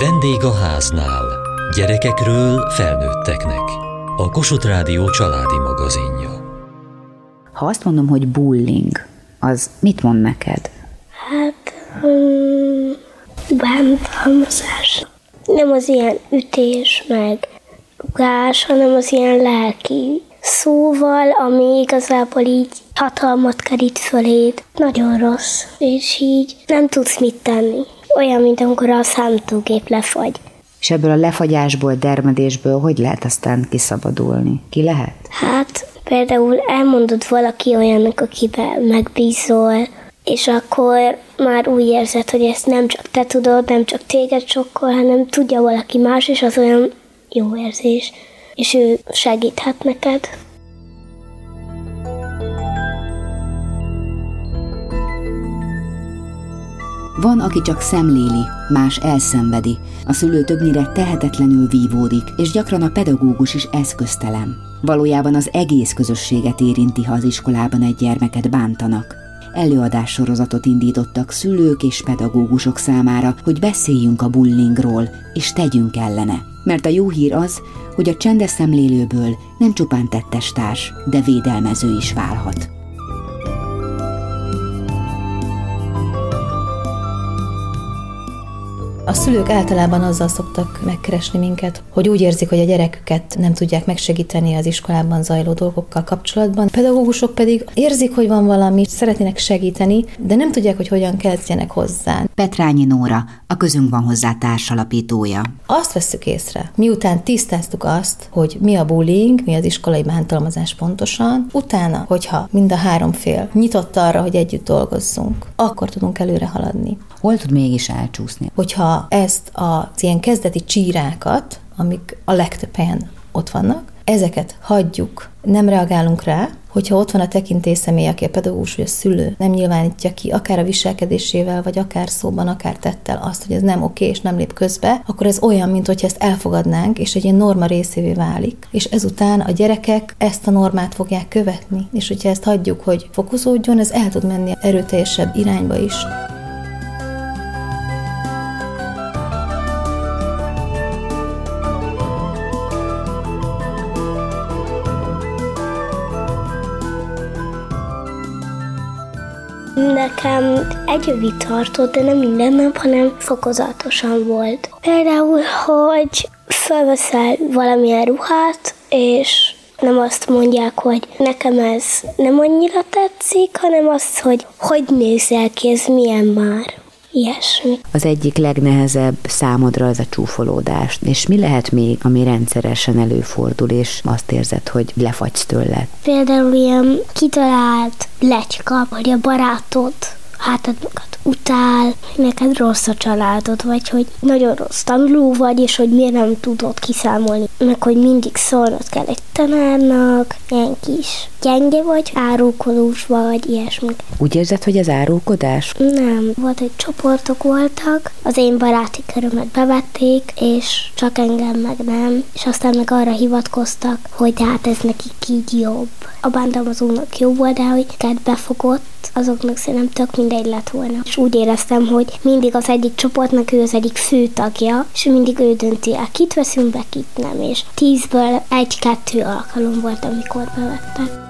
Vendég a háznál. Gyerekekről felnőtteknek. A Kossuth Rádió családi magazinja. Ha azt mondom, hogy bullying, az mit mond neked? Hát, um, bántalmazás. Nem az ilyen ütés, meg rugás, hanem az ilyen lelki szóval, ami igazából így hatalmat kerít föléd. Nagyon rossz, és így nem tudsz mit tenni. Olyan, mint amikor a számítógép lefagy. És ebből a lefagyásból, dermedésből hogy lehet aztán kiszabadulni? Ki lehet? Hát például elmondod valaki olyannak, akivel megbízol, és akkor már úgy érzed, hogy ezt nem csak te tudod, nem csak téged sokkal, hanem tudja valaki más, és az olyan jó érzés, és ő segíthet neked. Van, aki csak szemléli, más elszenvedi. A szülő többnyire tehetetlenül vívódik, és gyakran a pedagógus is eszköztelen. Valójában az egész közösséget érinti, ha az iskolában egy gyermeket bántanak. Előadás sorozatot indítottak szülők és pedagógusok számára, hogy beszéljünk a bullyingról, és tegyünk ellene. Mert a jó hír az, hogy a csendes szemlélőből nem csupán tettestárs, de védelmező is válhat. A szülők általában azzal szoktak megkeresni minket, hogy úgy érzik, hogy a gyereküket nem tudják megsegíteni az iskolában zajló dolgokkal kapcsolatban. A pedagógusok pedig érzik, hogy van valami, szeretnének segíteni, de nem tudják, hogy hogyan kezdjenek hozzá. Petrányi Nóra, a Közünk van hozzá társalapítója. Azt vesszük észre, miután tisztáztuk azt, hogy mi a bullying, mi az iskolai bántalmazás pontosan, utána, hogyha mind a három fél nyitott arra, hogy együtt dolgozzunk, akkor tudunk előre haladni. Hol tud mégis elcsúszni? Hogyha ezt az ilyen kezdeti csírákat, amik a legtöbb helyen ott vannak, ezeket hagyjuk, nem reagálunk rá, hogyha ott van a tekintély személy, aki a pedagógus vagy a szülő, nem nyilvánítja ki akár a viselkedésével, vagy akár szóban, akár tettel azt, hogy ez nem oké, és nem lép közbe, akkor ez olyan, mint hogyha ezt elfogadnánk, és egy ilyen norma részévé válik. És ezután a gyerekek ezt a normát fogják követni. És hogyha ezt hagyjuk, hogy fokozódjon, ez el tud menni erőteljesebb irányba is. Egy övig tartott, de nem minden nap, hanem fokozatosan volt. Például, hogy felveszel valamilyen ruhát, és nem azt mondják, hogy nekem ez nem annyira tetszik, hanem azt, hogy hogy nézel ki, ez milyen már ilyesmi. Az egyik legnehezebb számodra az a csúfolódás. És mi lehet még, ami rendszeresen előfordul, és azt érzed, hogy lefagysz tőle? Például ilyen kitalált lecska, vagy a barátod hátadokat utál, neked rossz a családod, vagy hogy nagyon rossz tanuló vagy, és hogy miért nem tudod kiszámolni, meg hogy mindig szólnod kell egy tanárnak, ilyen kis gyenge vagy, árulkodós vagy, ilyesmi. Úgy érzed, hogy ez árulkodás? Nem, volt, hogy csoportok voltak, az én baráti körömet bevették, és csak engem meg nem, és aztán meg arra hivatkoztak, hogy hát ez nekik így jobb. A bántalmazónak jó volt, de hogy befogott, azoknak szerintem tök mindegy lett volna. És úgy éreztem, hogy mindig az egyik csoportnak ő az egyik fő tagja, és mindig ő dönti el, kit veszünk be, kit nem. És tízből egy-kettő alkalom volt, amikor bevettek.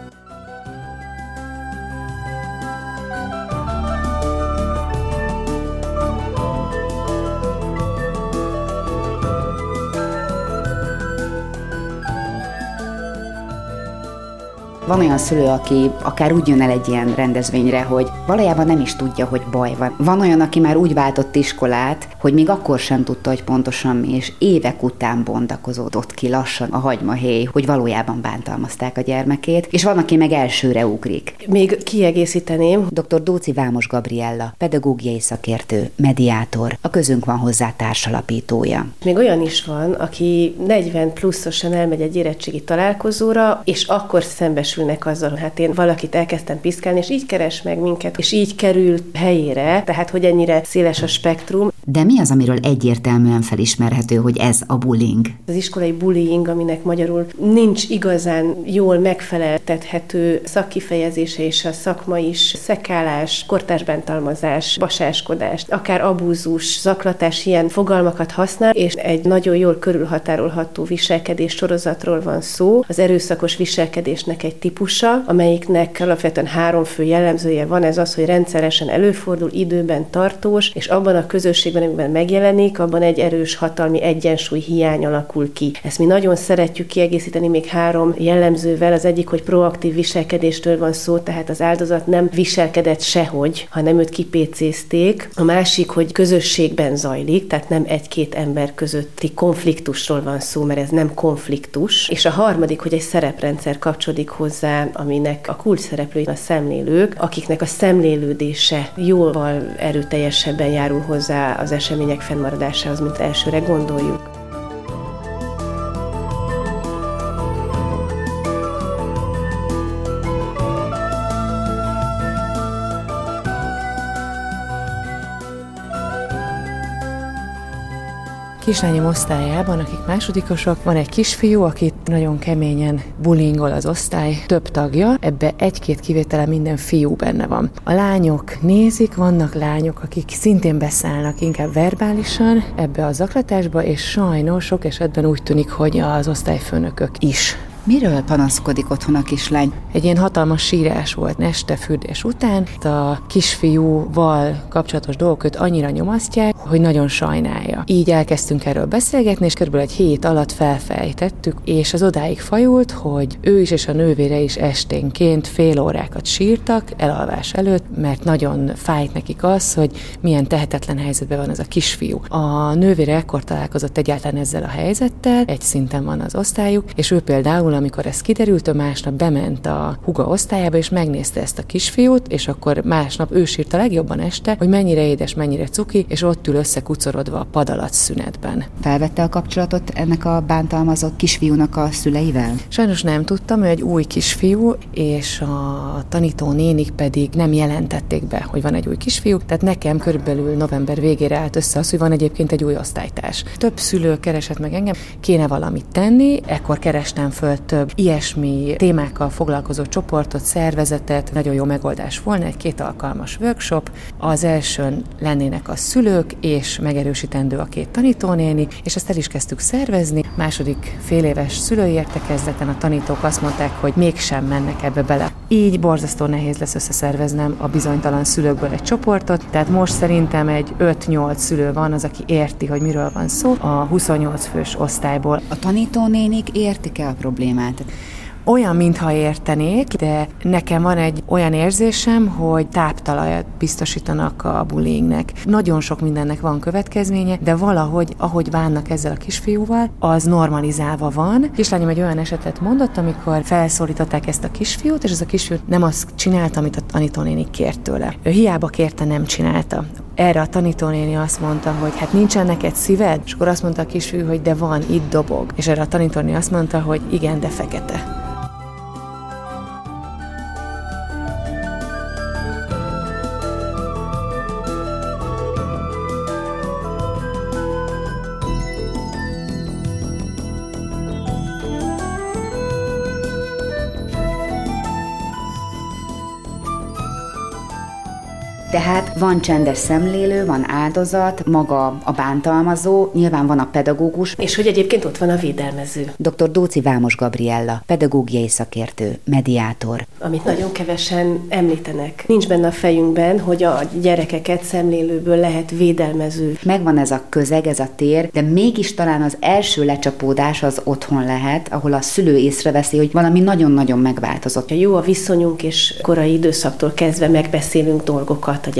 Van olyan szülő, aki akár úgy jön el egy ilyen rendezvényre, hogy valójában nem is tudja, hogy baj van. Van olyan, aki már úgy váltott iskolát, hogy még akkor sem tudta, hogy pontosan mi, és évek után bontakozódott ki lassan a hagymahéj, hogy valójában bántalmazták a gyermekét, és van, aki meg elsőre ugrik. Még kiegészíteném. Dr. Dóci Vámos Gabriella, pedagógiai szakértő, mediátor, a közünk van hozzá társalapítója. Még olyan is van, aki 40 pluszosan elmegy egy érettségi találkozóra, és akkor szembesül szembesülnek azzal, hát én valakit elkezdtem piszkálni, és így keres meg minket, és így kerül helyére, tehát hogy ennyire széles a spektrum. De mi az, amiről egyértelműen felismerhető, hogy ez a bullying? Az iskolai bullying, aminek magyarul nincs igazán jól megfeleltethető szakkifejezése és a szakma is, szekálás, kortárs bántalmazás, basáskodás, akár abúzus, zaklatás, ilyen fogalmakat használ, és egy nagyon jól körülhatárolható viselkedés sorozatról van szó. Az erőszakos viselkedésnek egy típusa, amelyiknek alapvetően három fő jellemzője van, ez az, hogy rendszeresen előfordul, időben tartós, és abban a közösségben, amiben megjelenik, abban egy erős hatalmi egyensúly hiány alakul ki. Ezt mi nagyon szeretjük kiegészíteni még három jellemzővel. Az egyik, hogy proaktív viselkedéstől van szó, tehát az áldozat nem viselkedett sehogy, hanem őt kipécézték. A másik, hogy közösségben zajlik, tehát nem egy-két ember közötti konfliktusról van szó, mert ez nem konfliktus. És a harmadik, hogy egy szereprendszer kapcsolódik hozzá, aminek a kulcs szereplői a szemlélők, akiknek a szemlélődése jóval erőteljesebben járul hozzá az események fennmaradásához, mint elsőre gondoljuk. Kislányom osztályában, akik másodikosok, van egy kisfiú, akit nagyon keményen bullyingol az osztály, több tagja, ebbe egy-két kivétele minden fiú benne van. A lányok nézik, vannak lányok, akik szintén beszállnak inkább verbálisan ebbe a zaklatásba, és sajnos sok esetben úgy tűnik, hogy az osztályfőnökök is Miről panaszkodik otthon a kislány? Egy ilyen hatalmas sírás volt este fürdés után. A kisfiúval kapcsolatos dolgok őt annyira nyomasztják, hogy nagyon sajnálja. Így elkezdtünk erről beszélgetni, és körülbelül egy hét alatt felfejtettük, és az odáig fajult, hogy ő is és a nővére is esténként fél órákat sírtak elalvás előtt, mert nagyon fájt nekik az, hogy milyen tehetetlen helyzetben van ez a kisfiú. A nővére ekkor találkozott egyáltalán ezzel a helyzettel, egy szinten van az osztályuk, és ő például amikor ez kiderült, ő másnap bement a huga osztályába, és megnézte ezt a kisfiút, és akkor másnap ő sírta legjobban este, hogy mennyire édes, mennyire cuki, és ott ül összekucorodva a pad alatt szünetben. Felvette a kapcsolatot ennek a bántalmazott kisfiúnak a szüleivel? Sajnos nem tudtam, ő egy új kisfiú, és a tanító nénik pedig nem jelentették be, hogy van egy új kisfiú, tehát nekem körülbelül november végére állt össze az, hogy van egyébként egy új osztálytárs. Több szülő keresett meg engem, kéne valamit tenni, ekkor kerestem föl több ilyesmi témákkal foglalkozó csoportot, szervezetet, nagyon jó megoldás volna, egy két alkalmas workshop. Az elsőn lennének a szülők, és megerősítendő a két tanítónéni, és ezt el is kezdtük szervezni. Második fél éves szülői értekezleten a tanítók azt mondták, hogy mégsem mennek ebbe bele. Így borzasztó nehéz lesz összeszerveznem a bizonytalan szülőkből egy csoportot, tehát most szerintem egy 5-8 szülő van az, aki érti, hogy miről van szó a 28 fős osztályból. A tanítónénik értik-e a problémát? Problémát. Olyan, mintha értenék, de nekem van egy olyan érzésem, hogy táptalajat biztosítanak a bullyingnek. Nagyon sok mindennek van következménye, de valahogy, ahogy bánnak ezzel a kisfiúval, az normalizálva van. Kislányom egy olyan esetet mondott, amikor felszólították ezt a kisfiút, és ez a kisfiú nem azt csinálta, amit a tanítónéni kért tőle. Ő hiába kérte, nem csinálta. Erre a tanítónéni azt mondta, hogy hát nincsen neked szíved? És akkor azt mondta a kisfiú, hogy de van, itt dobog. És erre a tanítónéni azt mondta, hogy igen, de fekete. Van csendes szemlélő, van áldozat, maga a bántalmazó, nyilván van a pedagógus. És hogy egyébként ott van a védelmező. Dr. Dóci Vámos Gabriella, pedagógiai szakértő, mediátor. Amit nagyon kevesen említenek. Nincs benne a fejünkben, hogy a gyerekeket szemlélőből lehet védelmező. Megvan ez a közeg, ez a tér, de mégis talán az első lecsapódás az otthon lehet, ahol a szülő észreveszi, hogy valami nagyon-nagyon megváltozott. Ha jó a viszonyunk, és korai időszaktól kezdve megbeszélünk dolgokat, a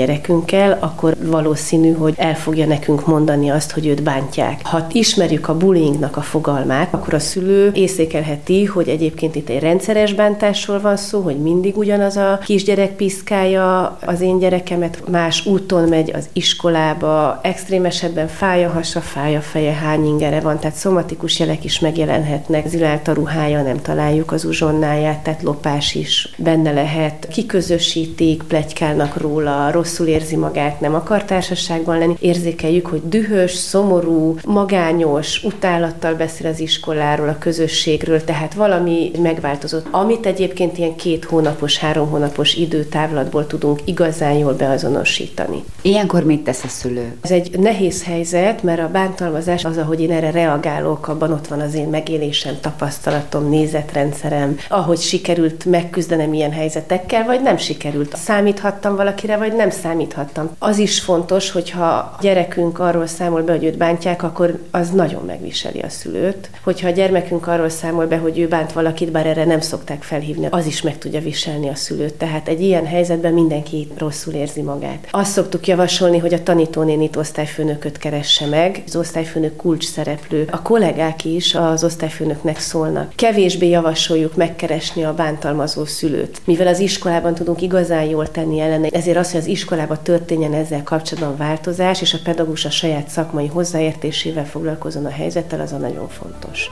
gyerekünkkel, akkor valószínű, hogy el fogja nekünk mondani azt, hogy őt bántják. Ha ismerjük a bullyingnak a fogalmát, akkor a szülő észékelheti, hogy egyébként itt egy rendszeres bántásról van szó, hogy mindig ugyanaz a kisgyerek piszkálja az én gyerekemet, más úton megy az iskolába, extrém esetben fáj a hasa, fáj a feje, hány ingere van, tehát szomatikus jelek is megjelenhetnek, zilált a ruhája, nem találjuk az uzsonnáját, tehát lopás is benne lehet, kiközösítik, plegykálnak róla, rosszul érzi magát, nem akar társaságban lenni, érzékeljük, hogy dühös, szomorú, magányos, utálattal beszél az iskoláról, a közösségről, tehát valami megváltozott. Amit egyébként ilyen két hónapos, három hónapos időtávlatból tudunk igazán jól beazonosítani. Ilyenkor mit tesz a szülő? Ez egy nehéz helyzet, mert a bántalmazás az, ahogy én erre reagálok, abban ott van az én megélésem, tapasztalatom, nézetrendszerem, ahogy sikerült megküzdenem ilyen helyzetekkel, vagy nem sikerült. Számíthattam valakire, vagy nem számíthattam. Az is fontos, hogyha a gyerekünk arról számol be, hogy őt bántják, akkor az nagyon megviseli a szülőt. Hogyha a gyermekünk arról számol be, hogy ő bánt valakit, bár erre nem szokták felhívni, az is meg tudja viselni a szülőt. Tehát egy ilyen helyzetben mindenki rosszul érzi magát. Azt szoktuk javasolni, hogy a tanítónénit osztályfőnököt keresse meg. Az osztályfőnök kulcs szereplő. A kollégák is az osztályfőnöknek szólnak. Kevésbé javasoljuk megkeresni a bántalmazó szülőt, mivel az iskolában tudunk igazán jól tenni ellene. Ezért az, hogy az iskolában történjen ezzel kapcsolatban változás, és a pedagógus a saját szakmai hozzáértésével foglalkozon a helyzettel, az a nagyon fontos.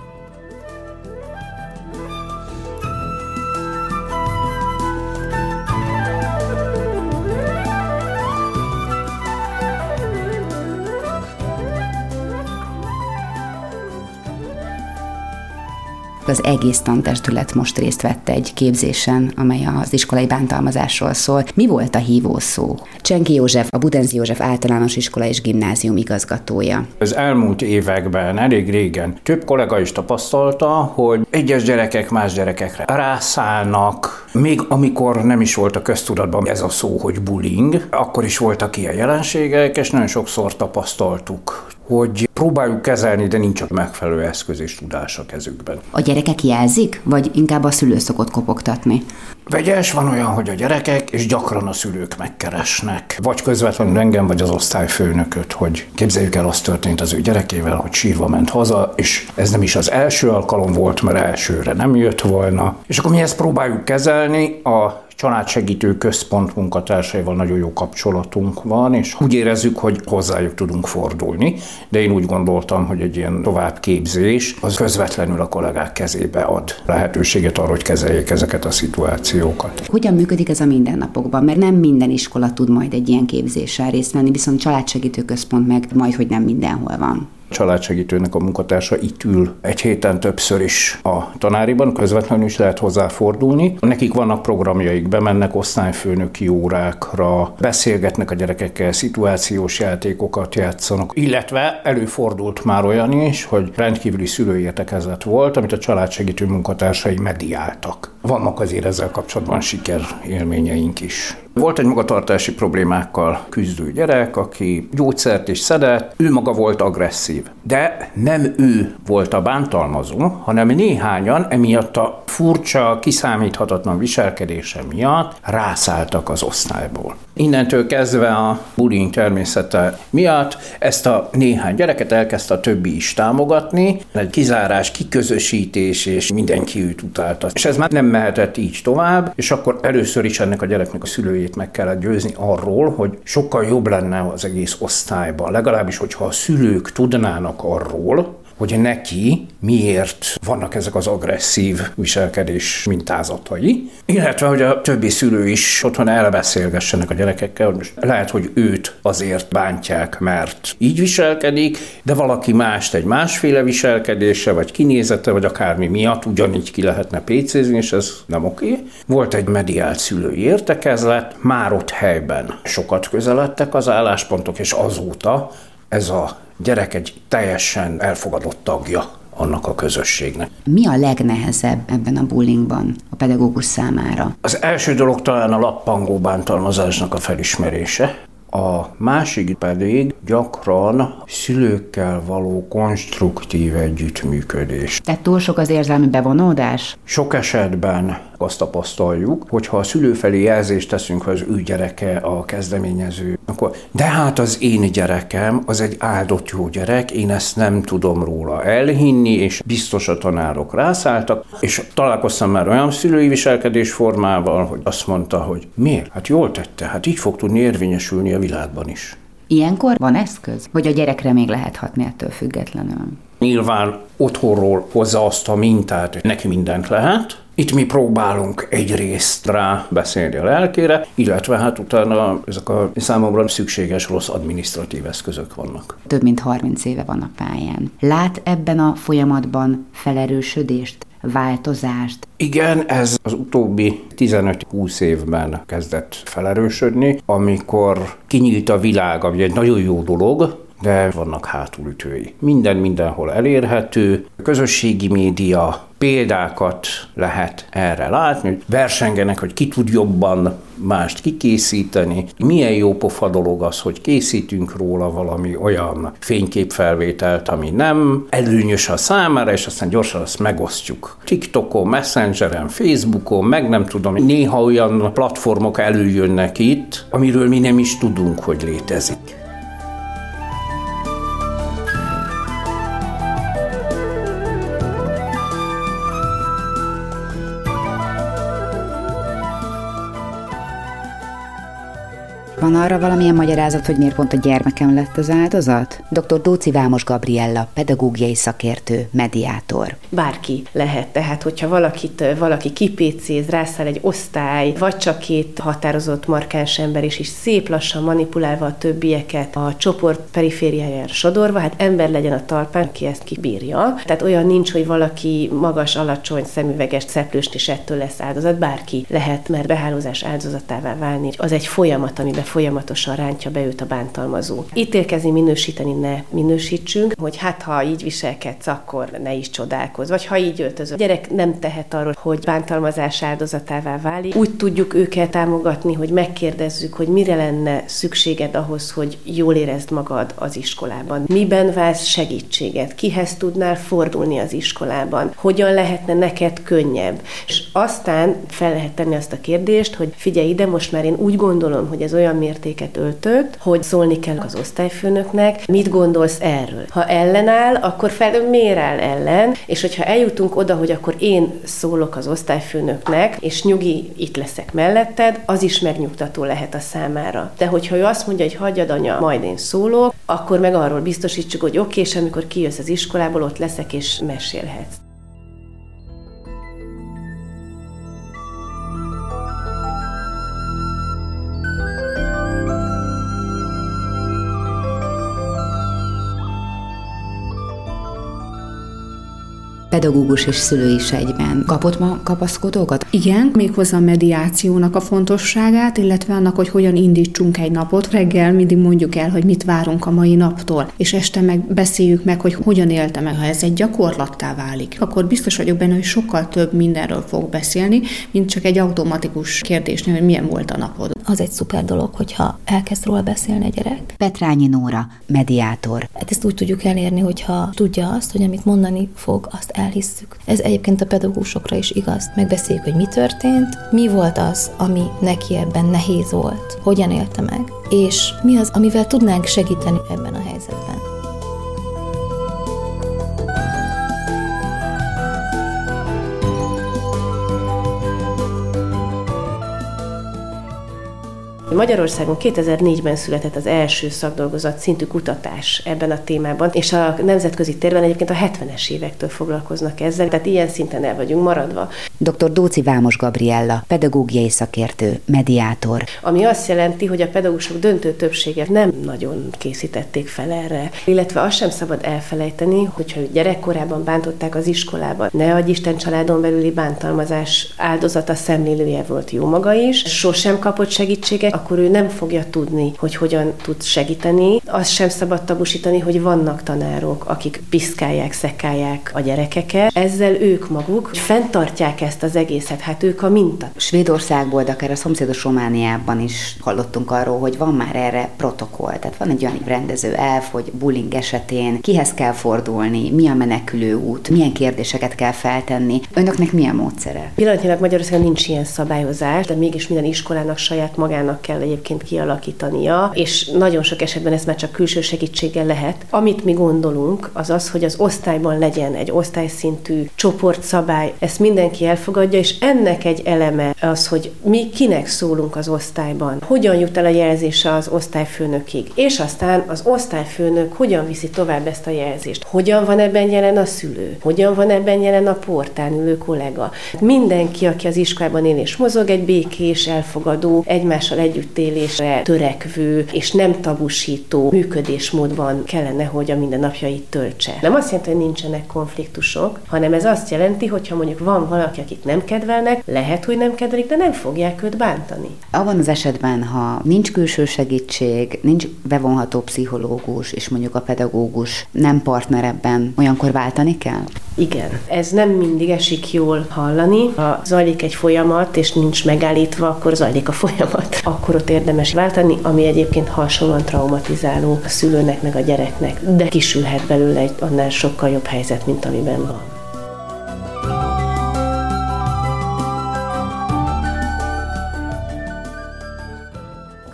Az egész tantestület most részt vett egy képzésen, amely az iskolai bántalmazásról szól. Mi volt a hívó szó? Csenki József, a Budenzi József általános iskola és gimnázium igazgatója. Az elmúlt években, elég régen több kollega is tapasztalta, hogy egyes gyerekek más gyerekekre rászállnak, még amikor nem is volt a köztudatban ez a szó, hogy bullying, akkor is voltak ilyen jelenségek, és nagyon sokszor tapasztaltuk, hogy próbáljuk kezelni, de nincs a megfelelő eszköz és tudás a kezükben. A gyerekek jelzik, vagy inkább a szülő szokott kopogtatni? Vegyes van olyan, hogy a gyerekek, és gyakran a szülők megkeresnek. Vagy közvetlenül engem, vagy az osztályfőnököt, hogy képzeljük el, azt történt az ő gyerekével, hogy sírva ment haza, és ez nem is az első alkalom volt, mert elsőre nem jött volna. És akkor mi ezt próbáljuk kezelni, a családsegítő központ munkatársaival nagyon jó kapcsolatunk van, és úgy érezzük, hogy hozzájuk tudunk fordulni, de én úgy gondoltam, hogy egy ilyen továbbképzés az közvetlenül a kollégák kezébe ad lehetőséget arra, hogy kezeljék ezeket a szituációkat. Hogyan működik ez a mindennapokban? Mert nem minden iskola tud majd egy ilyen képzéssel részt venni, viszont családsegítő központ meg majd, hogy nem mindenhol van családsegítőnek a munkatársa itt ül egy héten többször is a tanáriban, közvetlenül is lehet hozzáfordulni. Nekik vannak programjaik, bemennek osztályfőnöki órákra, beszélgetnek a gyerekekkel, szituációs játékokat játszanak, illetve előfordult már olyan is, hogy rendkívüli szülői értekezlet volt, amit a családsegítő munkatársai mediáltak. Vannak azért ezzel kapcsolatban siker élményeink is. Volt egy magatartási problémákkal küzdő gyerek, aki gyógyszert is szedett, ő maga volt agresszív. De nem ő volt a bántalmazó, hanem néhányan emiatt a furcsa, kiszámíthatatlan viselkedése miatt rászálltak az osztályból. Innentől kezdve a bullying természete miatt ezt a néhány gyereket elkezdte a többi is támogatni, egy kizárás, kiközösítés, és mindenki őt utálta. És ez már nem mehetett így tovább, és akkor először is ennek a gyereknek a szülőjét meg kellett győzni arról, hogy sokkal jobb lenne az egész osztályban. Legalábbis, hogyha a szülők tudnának arról, hogy neki miért vannak ezek az agresszív viselkedés mintázatai, illetve hogy a többi szülő is otthon elbeszélgessenek a gyerekekkel, hogy most lehet, hogy őt azért bántják, mert így viselkedik, de valaki mást egy másféle viselkedése, vagy kinézete, vagy akármi miatt ugyanígy ki lehetne pécézni, és ez nem oké. Volt egy mediált szülői értekezlet, már ott helyben sokat közeledtek az álláspontok, és azóta ez a gyerek egy teljesen elfogadott tagja annak a közösségnek. Mi a legnehezebb ebben a bullyingban a pedagógus számára? Az első dolog talán a lappangó bántalmazásnak a felismerése. A másik pedig gyakran szülőkkel való konstruktív együttműködés. Tehát túl sok az érzelmi bevonódás? Sok esetben azt tapasztaljuk, hogyha a szülő felé jelzést teszünk, ha az ő gyereke a kezdeményező, akkor de hát az én gyerekem az egy áldott jó gyerek, én ezt nem tudom róla elhinni, és biztos a tanárok rászálltak, és találkoztam már olyan szülői viselkedésformával, hogy azt mondta, hogy miért? Hát jól tette, hát így fog tudni érvényesülni a világban is. Ilyenkor van eszköz, hogy a gyerekre még lehet hatni ettől függetlenül? Nyilván otthonról hozza azt a mintát, neki mindent lehet, itt mi próbálunk egyrészt rá beszélni a lelkére, illetve hát utána ezek a számomra szükséges rossz administratív eszközök vannak. Több mint 30 éve van a pályán. Lát ebben a folyamatban felerősödést? Változást? Igen, ez az utóbbi 15-20 évben kezdett felerősödni, amikor kinyílt a világ, ami egy nagyon jó dolog, de vannak hátulütői. Minden mindenhol elérhető, közösségi média, példákat lehet erre látni, hogy versengenek, hogy ki tud jobban mást kikészíteni. Milyen jó pofa dolog az, hogy készítünk róla valami olyan fényképfelvételt, ami nem előnyös a számára, és aztán gyorsan azt megosztjuk. TikTokon, Messengeren, Facebookon, meg nem tudom, néha olyan platformok előjönnek itt, amiről mi nem is tudunk, hogy létezik. Van arra valamilyen magyarázat, hogy miért pont a gyermekem lett az áldozat? Dr. Dóci Vámos Gabriella, pedagógiai szakértő, mediátor. Bárki lehet, tehát hogyha valakit, valaki kipécéz, rászáll egy osztály, vagy csak két határozott markáns ember is, is szép lassan manipulálva a többieket a csoport perifériájára sodorva, hát ember legyen a talpán, ki ezt kibírja. Tehát olyan nincs, hogy valaki magas, alacsony, szemüveges, szeplőst is ettől lesz áldozat, bárki lehet, mert behálózás áldozatává válni. Az egy folyamat, amiben folyamatosan rántja be őt a bántalmazó. Ítélkezni, minősíteni ne minősítsünk, hogy hát ha így viselkedsz, akkor ne is csodálkozz, vagy ha így öltözöl. A gyerek nem tehet arról, hogy bántalmazás áldozatává válik. Úgy tudjuk őket támogatni, hogy megkérdezzük, hogy mire lenne szükséged ahhoz, hogy jól érezd magad az iskolában. Miben válsz segítséget? Kihez tudnál fordulni az iskolában? Hogyan lehetne neked könnyebb? Aztán fel lehet tenni azt a kérdést, hogy figyelj ide, most már én úgy gondolom, hogy ez olyan mértéket öltött, hogy szólni kell az osztályfőnöknek, mit gondolsz erről. Ha ellenáll, akkor fel miért áll ellen, és hogyha eljutunk oda, hogy akkor én szólok az osztályfőnöknek, és nyugi, itt leszek melletted, az is megnyugtató lehet a számára. De hogyha ő azt mondja, hogy hagyjad anya, majd én szólok, akkor meg arról biztosítsuk, hogy oké, és amikor kijössz az iskolából, ott leszek és mesélhetsz. Pedagógus és szülő is egyben. Kapott ma kapaszkodókat? Igen, méghozzá a mediációnak a fontosságát, illetve annak, hogy hogyan indítsunk egy napot. Reggel mindig mondjuk el, hogy mit várunk a mai naptól, és este meg beszéljük meg, hogy hogyan éltem meg. Ha ez egy gyakorlattá válik, akkor biztos vagyok benne, hogy sokkal több mindenről fog beszélni, mint csak egy automatikus kérdésnél, hogy milyen volt a napod. Az egy szuper dolog, hogyha elkezd róla beszélni a gyerek. Petrányi Nóra, mediátor. Hát ezt úgy tudjuk elérni, hogyha tudja azt, hogy amit mondani fog, azt elhisszük. Ez egyébként a pedagógusokra is igaz. Megbeszéljük, hogy mi történt, mi volt az, ami neki ebben nehéz volt, hogyan élte meg, és mi az, amivel tudnánk segíteni ebben a helyzetben. Magyarországon 2004-ben született az első szakdolgozat szintű kutatás ebben a témában, és a nemzetközi térben egyébként a 70-es évektől foglalkoznak ezzel, tehát ilyen szinten el vagyunk maradva. Dr. Dóci Vámos Gabriella, pedagógiai szakértő, mediátor. Ami azt jelenti, hogy a pedagógusok döntő többsége nem nagyon készítették fel erre, illetve azt sem szabad elfelejteni, hogyha gyerekkorában bántották az iskolában, ne adj Isten családon belüli bántalmazás áldozata szemlélője volt jó maga is, sosem kapott segítséget, akkor ő nem fogja tudni, hogy hogyan tud segíteni. Azt sem szabad tabusítani, hogy vannak tanárok, akik piszkálják, szekálják a gyerekeket. Ezzel ők maguk fenntartják ezt az egészet, hát ők a minta. Svédországból, de akár a szomszédos Romániában is hallottunk arról, hogy van már erre protokoll. Tehát van egy olyan rendező elf, hogy bullying esetén kihez kell fordulni, mi a menekülő út, milyen kérdéseket kell feltenni. Önöknek milyen módszere? Pillanatnyilag Magyarországon nincs ilyen szabályozás, de mégis minden iskolának saját magának kell egyébként kialakítania, és nagyon sok esetben ez már csak külső segítséggel lehet. Amit mi gondolunk, az az, hogy az osztályban legyen egy osztályszintű csoportszabály, ezt mindenki elfogadja, és ennek egy eleme az, hogy mi kinek szólunk az osztályban, hogyan jut el a jelzés az osztályfőnökig, és aztán az osztályfőnök hogyan viszi tovább ezt a jelzést, hogyan van ebben jelen a szülő, hogyan van ebben jelen a portán ülő kollega. Mindenki, aki az iskolában él és mozog, egy békés, elfogadó, egymással együttélésre törekvő és nem tabusító működésmódban kellene, hogy a mindennapjait töltse. Nem azt jelenti, hogy nincsenek konfliktusok, hanem ez azt jelenti, hogy ha mondjuk van valaki, akit nem kedvelnek, lehet, hogy nem kedvelik, de nem fogják őt bántani. Abban az esetben, ha nincs külső segítség, nincs bevonható pszichológus, és mondjuk a pedagógus nem partner ebben, olyankor váltani kell? Igen. Ez nem mindig esik jól hallani. Ha zajlik egy folyamat, és nincs megállítva, akkor zajlik a folyamat. Akkor ott érdemes váltani, ami egyébként hasonlóan traumatizáló a szülőnek, meg a gyereknek. De kisülhet belőle egy annál sokkal jobb helyzet, mint amiben van.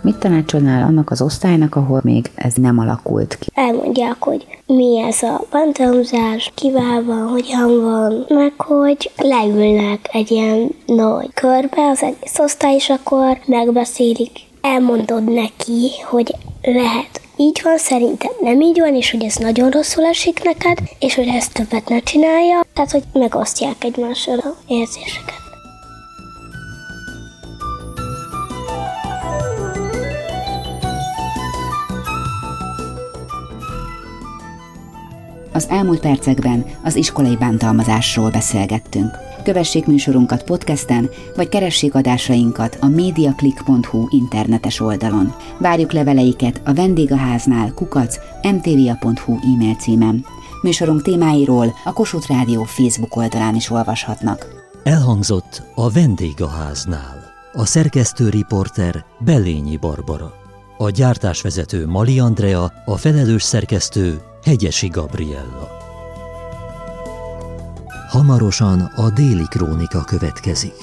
Mit tanácsolnál annak az osztálynak, ahol még ez nem alakult ki? Elmondják, hogy mi ez a bantamzás, kivel van, hogyan van, meg hogy leülnek egy ilyen nagy körbe az egész osztály, és akkor megbeszélik. Elmondod neki, hogy lehet így van, szerintem nem így van, és hogy ez nagyon rosszul esik neked, és hogy ezt többet ne csinálja, tehát hogy megosztják egymással a érzéseket. Az elmúlt percekben az iskolai bántalmazásról beszélgettünk. Kövessék műsorunkat podcasten, vagy keressék adásainkat a mediaclick.hu internetes oldalon. Várjuk leveleiket a vendégháznál kukac mtva.hu e-mail címen. Műsorunk témáiról a Kossuth Rádió Facebook oldalán is olvashatnak. Elhangzott a vendégháznál. A szerkesztő riporter Belényi Barbara. A gyártásvezető Mali Andrea, a felelős szerkesztő Hegyesi Gabriella. Hamarosan a déli krónika következik.